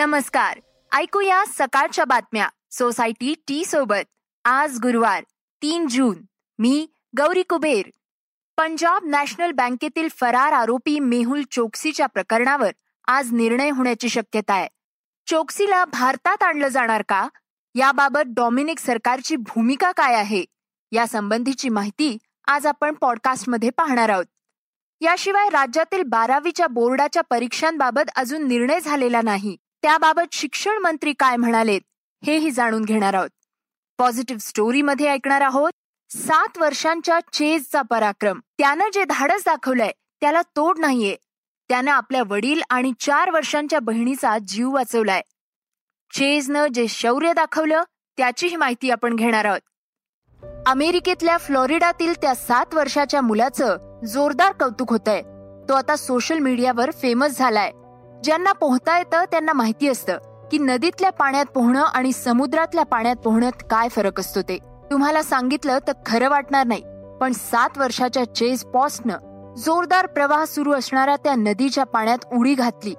नमस्कार. ऐकूया सकाळच्या बातम्या. सोसायटी टी सोबत. आज गुरुवार तीन जून. मी गौरी कुबेर. पंजाब नॅशनल बँकेतील फरार आरोपी मेहुल चोक्सीच्या प्रकरणावर आज निर्णय होण्याची शक्यता आहे. चोक्सीला भारतात आणलं जाणार का? याबाबत डॉमिनिक सरकारची भूमिका काय आहे? या संबंधीची माहिती आज आपण पॉडकास्टमध्ये पाहणार आहोत. याशिवाय राज्यातील बारावीच्या बोर्डाच्या परीक्षांबाबत अजून निर्णय झालेला नाही. त्याबाबत शिक्षण मंत्री काय म्हणालेत हेही जाणून घेणार आहोत. पॉझिटिव्ह स्टोरीमध्ये ऐकणार आहोत सात वर्षांच्या चेजचा पराक्रम. त्यानं जे धाडस दाखवलंय त्याला तोड नाहीये. त्यानं आपल्या वडील आणि चार वर्षांच्या बहिणीचा जीव वाचवलाय. चेजनं जे शौर्य दाखवलं त्याचीही माहिती आपण घेणार आहोत. अमेरिकेतल्या फ्लोरिडातील त्या सात वर्षाच्या मुलाचं जोरदार कौतुक होतंय. तो आता सोशल मीडियावर फेमस झालाय. ज्यांना पोहता येतं त्यांना माहिती असतं की नदीतल्या पाण्यात पोहणं आणि समुद्रातल्या पाण्यात पोहण्यात काय फरक असतो ते. तुम्हाला सांगितलं तर खरं वाटणार नाही पण सात वर्षाच्या चेज पॉस्टनं जोरदार प्रवाह सुरू असणाऱ्या त्या नदीच्या पाण्यात उडी घातली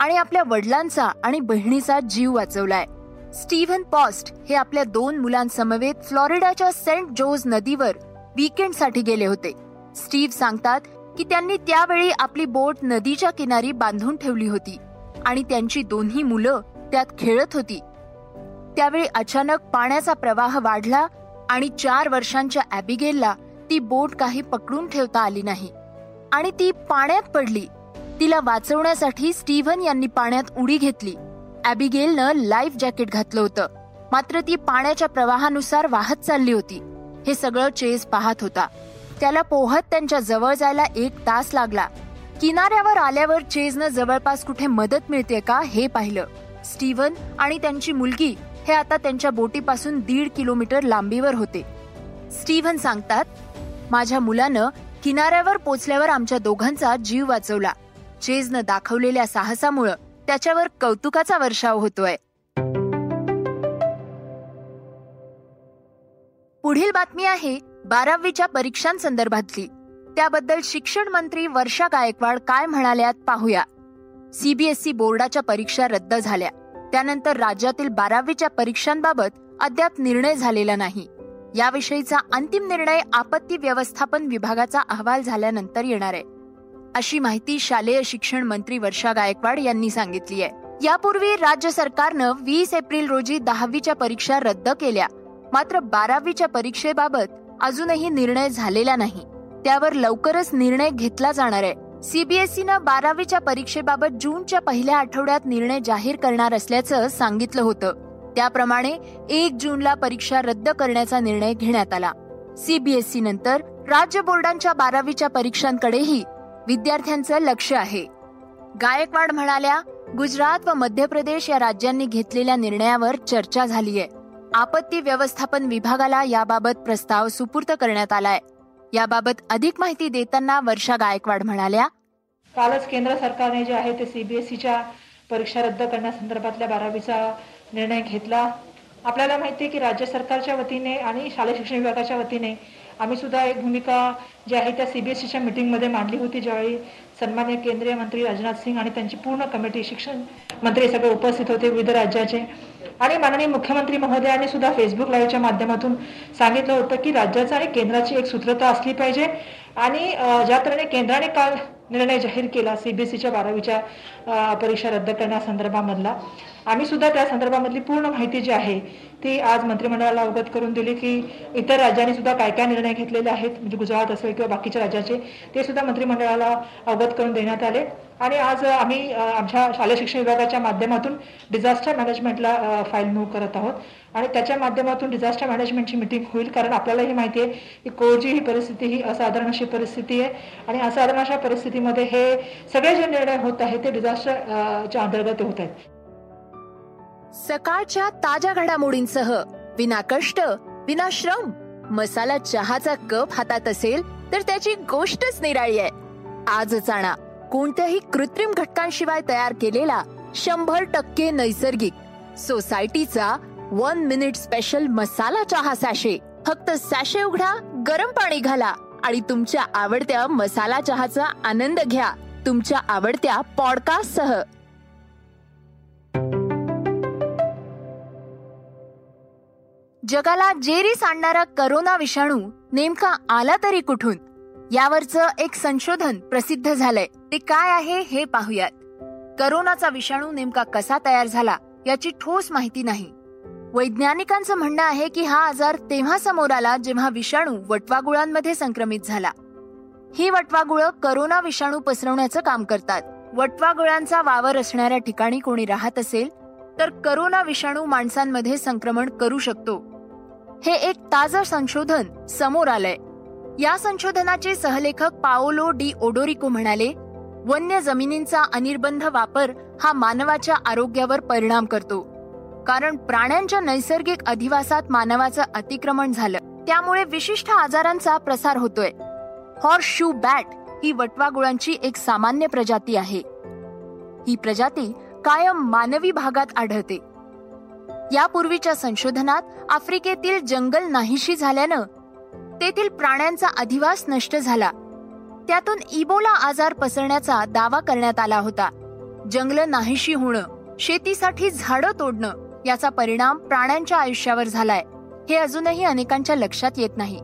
आणि आपल्या वडिलांचा आणि बहिणीचा जीव वाचवलाय. स्टीव्हन पॉस्ट हे आपल्या दोन मुलांसमवेत फ्लोरिडाच्या सेंट जोज नदीवर वीकेंडसाठी गेले होते. स्टीव्ह सांगतात की त्यांनी त्यावेळी आपली बोट नदीच्या किनारी बांधून ठेवली होती आणि त्यांची दोन्ही मुलं त्यात खेळत होती. त्यावेळी अचानक पाण्याचा प्रवाह वाढला आणि चार वर्षांच्या ॲबिगेलला ती बोट काही पकडून ठेवता आली नाही. आणि ती पाण्यात पडली. तिला वाचवण्यासाठी स्टीव्हन यांनी पाण्यात उडी घेतली. ॲबिगेलनं लाईफ जॅकेट घातलं होतं. मात्र ती पाण्याच्या प्रवाहानुसार वाहत चालली होती. हे सगळं चेस पाहत होता. त्याला पोहत त्यांच्या जवळ जायला एक तास लागला. किनाऱ्यावर आल्यावर चेजनं जवळपास कुठे मदत मिळते का हे पाहिलं. स्टीव्हन आणि त्यांची मुलगी हे आता त्यांच्या बोटीपासून दीड किलोमीटर लांबीवर होते. स्टीव्हन सांगतात माझ्या मुलानं किनाऱ्यावर पोचल्यावर आमच्या दोघांचा जीव वाचवला. चेजनं दाखवलेल्या साहसामुळं त्याच्यावर कौतुकाचा वर्षाव होतोय. पुढील बातमी आहे बारावीच्या परीक्षांसंदर्भातली. त्याबद्दल शिक्षण मंत्री वर्षा गायकवाड काय म्हणाल्यात पाहूया. सीबीएसई बोर्डाच्या परीक्षा रद्द झाल्या. त्यानंतर राज्यातील बारावीच्या परीक्षांबाबत अद्याप निर्णय झालेला नाही. याविषयीचा अंतिम निर्णय आपत्ती व्यवस्थापन विभागाचा अहवाल झाल्यानंतर येणार आहे. अशी माहिती शालेय शिक्षण मंत्री वर्षा गायकवाड यांनी सांगितली आहे. यापूर्वी राज्य सरकारनं वीस एप्रिल रोजी दहावीच्या परीक्षा रद्द केल्या. मात्र बारावीच्या परीक्षेबाबत अजूनही निर्णय झालेला नाही. त्यावर लवकरच निर्णय घेतला जाणार आहे. सीबीएसईनं बारावीच्या परीक्षेबाबत जूनच्या पहिल्या आठवड्यात निर्णय जाहीर करणार असल्याचं सांगितलं होतं. त्याप्रमाणे एक जूनला परीक्षा रद्द करण्याचा निर्णय घेण्यात आला. सीबीएसई नंतर राज्य बोर्डांच्या बारावीच्या परीक्षांकडेही विद्यार्थ्यांचं लक्ष आहे. गायकवाड म्हणाल्या गुजरात व मध्य प्रदेश या राज्यांनी घेतलेल्या निर्णयावर चर्चा झाली आहे आपत्ती व्यवस्थापन विभागाला याबाबत प्रस्ताव सुपूर्त करण्यात आलाय. याबाबत अधिक माहिती देताना वर्षा गायकवाड म्हणाल्या कालच केंद्र सरकारने जे आहे ते सीबीएसईच्या परीक्षा रद्द करण्यासंदर्भातल्या बारावीचा निर्णय घेतला. आपल्याला माहिती आहे की राज्य सरकारच्या वतीने आणि शालेय शिक्षण विभागाच्या वतीने आम्ही सुद्धा एक भूमिका जी आहे त्या सीबीएसईच्या मिटिंगमध्ये मांडली होती ज्यावेळी सन्मान्य केंद्रीय मंत्री राजनाथ सिंग आणि त्यांची पूर्ण कमिटी शिक्षण मंत्री सगळे उपस्थित होते विविध राज्याचे. आणि माननीय मुख्यमंत्री महोदयांनी सुद्धा फेसबुक लाईव्हच्या माध्यमातून सांगितलं होतं की राज्याचं आणि केंद्राची एक सूत्रता असली पाहिजे. आणि ज्या तऱ्हेने केंद्राने काल निर्णय जाहीर केला सीबीएसईच्या बारावीच्या परीक्षा रद्द करण्यासंदर्भामधला आम्ही सुद्धा त्या संदर्भामधली पूर्ण माहिती जी आहे ती आज मंत्रिमंडळाला अवगत करून दिली की इतर राज्यांनी सुद्धा काय काय निर्णय घेतलेले आहेत म्हणजे गुजरात असेल किंवा बाकीच्या राज्याचे ते सुद्धा मंत्रिमंडळाला अवगत करून देण्यात आले. आणि आज आम्ही आमच्या शालेय शिक्षण विभागाच्या माध्यमातून डिझास्टर मॅनेजमेंटला फाईल मूव्ह करत आहोत. आणि त्याच्या माध्यमातून डिझास्टर मॅनेजमेंटची मिटिंग होईल कारण आपल्यालाही माहिती आहे की कोविडची ही परिस्थिती ही असाधारण अशी परिस्थिती आहे. आणि असाधारण अशा परिस्थितीमध्ये हे सगळे जे निर्णय होत आहेत ते डिझास्टरच्या अंतर्गत होत आहेत. सकाळच्या ताज्या घडामोडींसह विना कष्ट मसाला चहाचा कप हातात असेल तर त्याची गोष्टच निराळी आहे. आजच आणा. कोणत्याही कृत्रिम घटकांशिवाय तयार केलेला शंभर टक्के नैसर्गिक सोसायटीचा वन मिनिट स्पेशल मसाला चहा सॅशे. फक्त सॅशे उघडा गरम पाणी घाला आणि तुमच्या आवडत्या मसाला चहाचा आनंद घ्या. तुमच्या आवडत्या पॉडकास्ट सह जगाला जेरीस आणणारा करोना विषाणू नेमका आला तरी कुठून? यावरचं एक संशोधन प्रसिद्ध झालंय. ते काय आहे हे पाहूयात. करोनाचा विषाणू नेमका कसा तयार झाला याची ठोस माहिती नाही. वैज्ञानिकांचं म्हणणं आहे की हा आजार तेव्हा समोर आला जेव्हा विषाणू वटवागुळांमध्ये संक्रमित झाला. ही वटवागुळं करोना विषाणू पसरवण्याचं काम करतात. वटवागुळांचा वावर असणाऱ्या ठिकाणी कोणी राहत असेल तर करोना विषाणू माणसांमध्ये संक्रमण करू शकतो. हे एक ताजं संशोधन समोर आलंय. या संशोधनाचे सहलेखक पाओलो डी ओडोरिको म्हणाले वन्य जमिनींचा अनिर्बंध वापर हा मानवाच्या आरोग्यावर परिणाम करतो. कारण प्राण्यांच्या नैसर्गिक अधिवासात मानवाचं अतिक्रमण झालं. त्यामुळे विशिष्ट आजारांचा प्रसार होतोय. हॉर्स शू बॅट ही वटवागुळांची एक सामान्य प्रजाती आहे. ही प्रजाती कायम मानवी भागात आढळते. यापूर्वीच्या संशोधनात आफ्रिकेतील जंगल नाहीशी झाल्यानं तेथील प्राण्यांचा अधिवास नष्ट झाला. त्यातून इबोला आजार पसरण्याचा दावा करण्यात आला होता. जंगलं नाहीशी होणं शेतीसाठी झाडं तोडणं याचा परिणाम प्राण्यांच्या आयुष्यावर झालाय. हे अजूनही अनेकांच्या लक्षात येत नाही.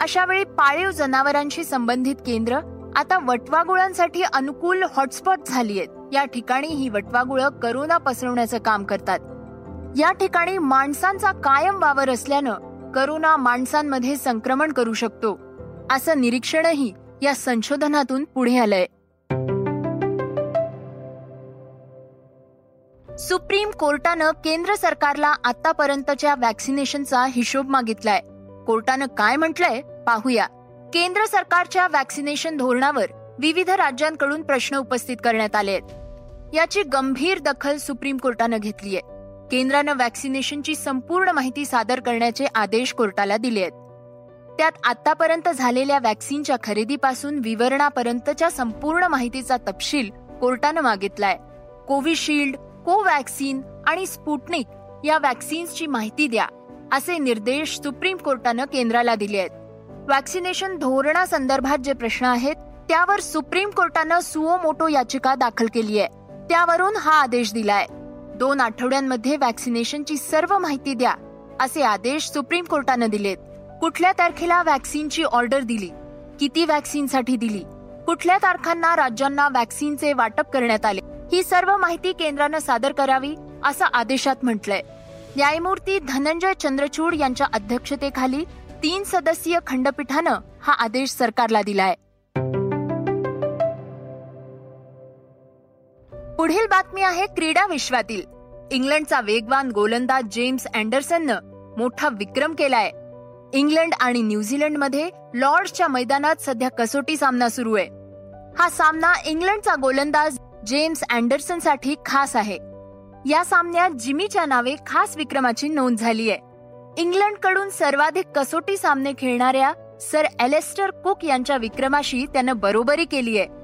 अशा वेळी पाळीव जनावरांशी संबंधित केंद्र आता वटवागुळांसाठी अनुकूल हॉटस्पॉट झाली आहेत या ठिकाणी ही वटवागुळं करोना पसरवण्याचं काम करतात. या ठिकाणी माणसांचा कायम वावर असल्यानं करोना माणसांमध्ये संक्रमण करू शकतो. असं निरीक्षणही या संशोधनातून पुढे आलंय. सुप्रीम कोर्टानं केंद्र सरकारला आतापर्यंतच्या व्हॅक्सिनेशनचा हिशोब मागितलाय. कोर्टानं काय म्हटलंय पाहूया. केंद्र सरकारच्या व्हॅक्सिनेशन धोरणावर विविध राज्यांकडून प्रश्न उपस्थित करण्यात आले आहेत याची गंभीर दखल सुप्रीम कोर्टानं घेतलीय. केंद्रानं वॅक्सिनेशनची संपूर्ण माहिती सादर करण्याचे आदेश कोर्टाला दिले आहेत. त्यात आतापर्यंत झालेल्या वॅक्सिनच्या खरेदीपासून विवरणापर्यंतच्या संपूर्ण माहितीचा तपशील कोर्टानं मागितलाय. कोविशिल्ड कोवॅक्सिन आणि स्पुटनिक या वॅक्सिन्सची माहिती द्या असे निर्देश सुप्रीम कोर्टानं केंद्राला दिले आहेत. वॅक्सिनेशन धोरणासंदर्भात जे प्रश्न आहेत त्यावर सुप्रीम कोर्टानं सुओ मोटो याचिका दाखल केली आहे. त्यावरून हा आदेश दिलाय. दोन आठवड्यांमध्ये वॅक्सिनेशनची सर्व माहिती द्या असे आदेश सुप्रीम कोर्टानं दिलेत. कुठल्या तारखेला व्हॅक्सिनची ऑर्डर दिली? किती वॅक्सिनसाठी दिली? कुठल्या तारखांना राज्यांना व्हॅक्सिनचे वाटप करण्यात आले? ही सर्व माहिती केंद्रानं सादर करावी असं आदेशात म्हटलंय. न्यायमूर्ती धनंजय चंद्रचूड यांच्या अध्यक्षतेखाली तीन सदस्यीय खंडपीठानं हा आदेश सरकारला दिलाय. पुढील बातमी आहे क्रीडा विश्वातील. इंग्लंडचा वेगवान गोलंदाज जेम्स अँडरसननं मोठा विक्रम केलाय. इंग्लंड आणि न्यूझीलंडमध्ये लॉर्ड्सच्या मैदानात सध्या कसोटी सामना सुरू आहे. हा सामना इंग्लंडचा गोलंदाज जेम्स अँडरसनसाठी खास आहे. या सामन्यात जिमीच्या नावे खास विक्रमाची नोंद झाली आहे इंग्लंडकडून सर्वाधिक कसोटी सामने खेळणाऱ्या सर एलेस्टर कुक यांच्या विक्रमाशी त्यानं बरोबरी केली आहे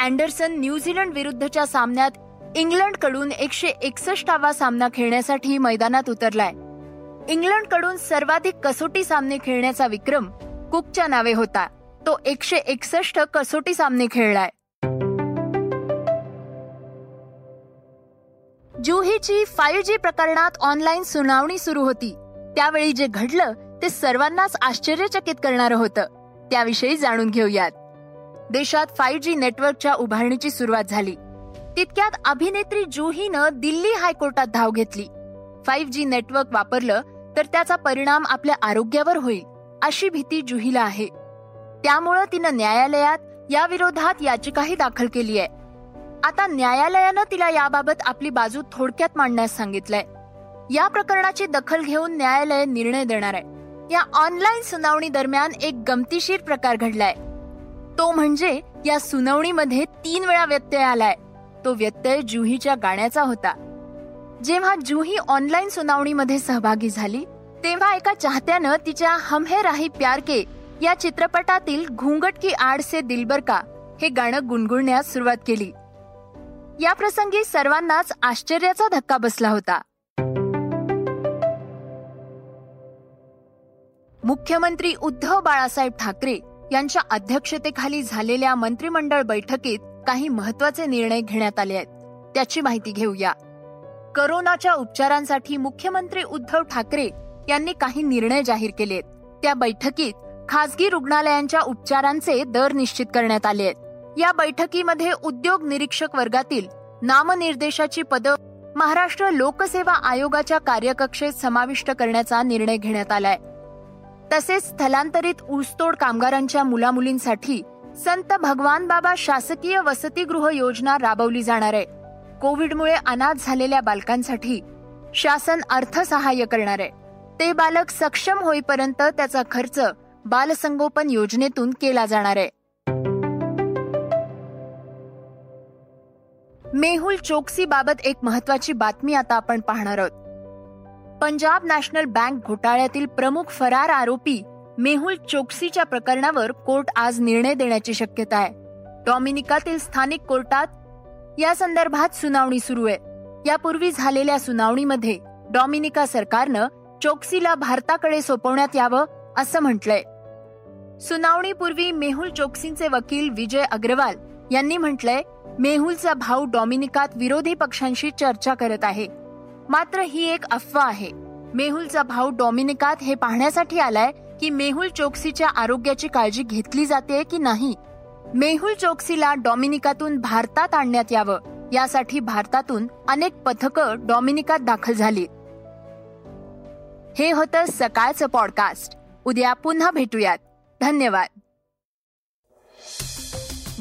अँडरसन न्यूझीलंड विरुद्धच्या सामन्यात इंग्लंडकडून एकशे एकसष्टावा सामना खेळण्यासाठी मैदानात उतरलाय. इंग्लंडकडून सर्वाधिक कसोटी सामने खेळण्याचा विक्रम कुकच्या नावे होता. तो एकशे एकसष्ट कसोटी सामने खेळलाय. जुहीची फाईव्ह जी प्रकरणात ऑनलाईन सुनावणी सुरू होती. त्यावेळी जे घडलं ते सर्वांनाच आश्चर्यचकित करणारं होतं. त्याविषयी जाणून घेऊयात. देशात फाईव्ह जी नेटवर्कच्या उभारणीची सुरुवात झाली. तितक्यात अभिनेत्री जुहीनं दिल्ली हायकोर्टात धाव घेतली. फाईव्ह जी नेटवर्क वापरलं तर त्याचा परिणाम आपल्या आरोग्यावर होईल अशी भीती जुहीला आहे. त्यामुळं तिनं न्यायालयात याविरोधात याचिकाही दाखल केली आहे. आता न्यायालयानं तिला याबाबत आपली बाजू थोडक्यात मांडण्यास सांगितलंय. या प्रकरणाची दखल घेऊन न्यायालय निर्णय देणार आहे. या ऑनलाईन सुनावणी दरम्यान एक गमतीशीर प्रकार घडलाय. तो म्हणजे या सुनावणीमध्ये तीन वेळा व्यत्यय आलाय. तो व्यत्यय जुहीच्या गाण्याचा होता. जेव्हा जुही ऑनलाईन सुनावणीमध्ये सहभागी झाली तेव्हा एका चाहत्यानं तिच्या हम है राही प्यार के या चित्रपटातील घुंगट की आड से दिलबर का हे गाणं गुणगुणण्यास सुरुवात केली. या प्रसंगी सर्वांनाच आश्चर्याचा धक्का बसला होता. मुख्यमंत्री उद्धव बाळासाहेब ठाकरे यांच्या अध्यक्षतेखाली झालेल्या मंत्रिमंडळ बैठकीत काही महत्त्वाचे निर्णय घेण्यात आले आहेत. त्याची माहिती घेऊया. करोनाच्या उपचारांसाठी मुख्यमंत्री उद्धव ठाकरे यांनी काही निर्णय जाहीर केलेत. त्या बैठकीत खासगी रुग्णालयांच्या उपचारांचे दर निश्चित करण्यात आले आहेत. या बैठकीमध्ये उद्योग निरीक्षक वर्गातील नामनिर्देशाची पदं महाराष्ट्र लोकसेवा आयोगाच्या कार्यकक्षेत समाविष्ट करण्याचा निर्णय घेण्यात आलाय. तसेच स्थलांतरित ऊसतोड कामगारांच्या मुलामुलींसाठी संत भगवान बाबा शासकीय वसतिगृह योजना राबवली जाणार आहे. कोविडमुळे अनाथ झालेल्या बालकांसाठी शासन अर्थसहाय्य करणार आहे. ते बालक सक्षम होईपर्यंत त्याचा खर्च बालसंगोपन योजनेतून केला जाणार आहे. मेहुल चोक्सी बाबत एक महत्वाची बातमी आता आपण पाहणार आहोत. पंजाब नॅशनल बँक घोटाळ्यातील प्रमुख फरार आरोपी मेहुल चोक्सीच्या प्रकरणावर कोर्ट आज निर्णय देण्याची शक्यता आहे. डॉमिनिकातील स्थानिक कोर्टात या संदर्भात सुनावणी सुरू आहे. यापूर्वी झालेल्या सुनावणीमध्ये डॉमिनिका सरकारनं चोक्सीला भारताकडे सोपवण्यात यावं असं म्हटलंय. सुनावणीपूर्वी मेहुल चोक्सींचे वकील विजय अग्रवाल यांनी म्हटलंय मेहुलचा भाऊ डॉमिनिकात विरोधी पक्षांशी चर्चा करत आहे. मात्र ही एक अफवा आहे. मेहुलचा भाऊ डॉमिनिकात हे पाहण्यासाठी आलाय की मेहुल चोक्सीच्या आरोग्याची काळजी घेतली जाते की नाही? मेहुल चोक्सीला डॉमिनिकातून भारतात आणण्यात यावं यासाठी भारतातून अनेक पथकं डॉमिनिकात दाखल झाली हे होतं सकाळचं पॉडकास्ट. उद्या पुन्हा भेटूयात. धन्यवाद.